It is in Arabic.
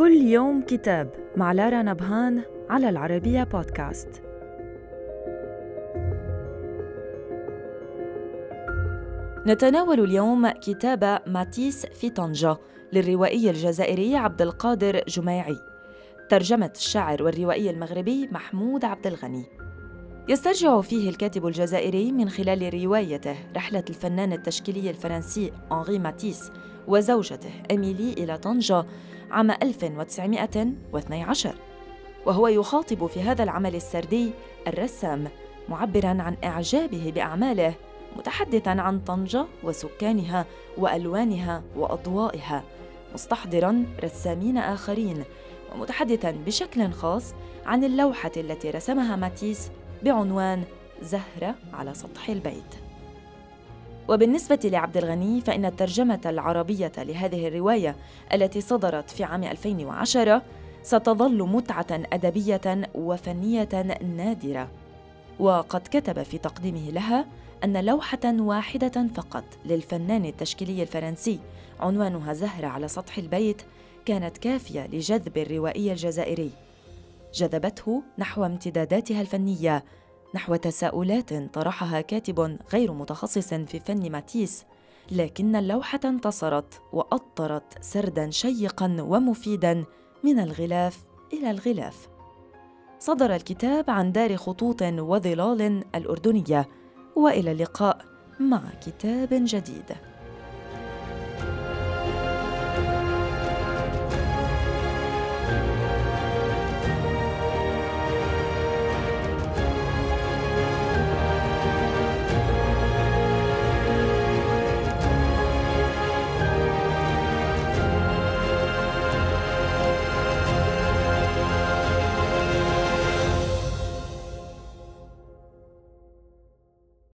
كل يوم كتاب مع لارا نبهان على العربية بودكاست. نتناول اليوم كتاب ماتيس في طنجة للروائي الجزائري عبد القادر جميعي. ترجمة الشاعر والروائي المغربي محمود عبد الغني. يسترجع فيه الكاتب الجزائري من خلال روايته رحلة الفنان التشكيلي الفرنسي أنري ماتيس وزوجته إميلي إلى طنجة عام 1912 وهو يخاطب في هذا العمل السردي الرسام معبرا عن إعجابه بأعماله متحدثا عن طنجة وسكانها وألوانها وأضوائها مستحضرا رسامين آخرين ومتحدثا بشكل خاص عن اللوحة التي رسمها ماتيس بعنوان زهرة على سطح البيت. وبالنسبة لعبد الغني فإن الترجمة العربية لهذه الرواية التي صدرت في عام 2010 ستظل متعة أدبية وفنية نادرة. وقد كتب في تقديمه لها أن لوحة واحدة فقط للفنان التشكيلي الفرنسي عنوانها زهرة على سطح البيت كانت كافية لجذب الروائي الجزائري. جذبته نحو امتداداتها الفنية نحو تساؤلات طرحها كاتب غير متخصص في فن ماتيس لكن اللوحة انتصرت وأطرت سردا شيقا ومفيدا من الغلاف إلى الغلاف. صدر الكتاب عن دار خطوط وظلال الأردنية وإلى اللقاء مع كتاب جديد.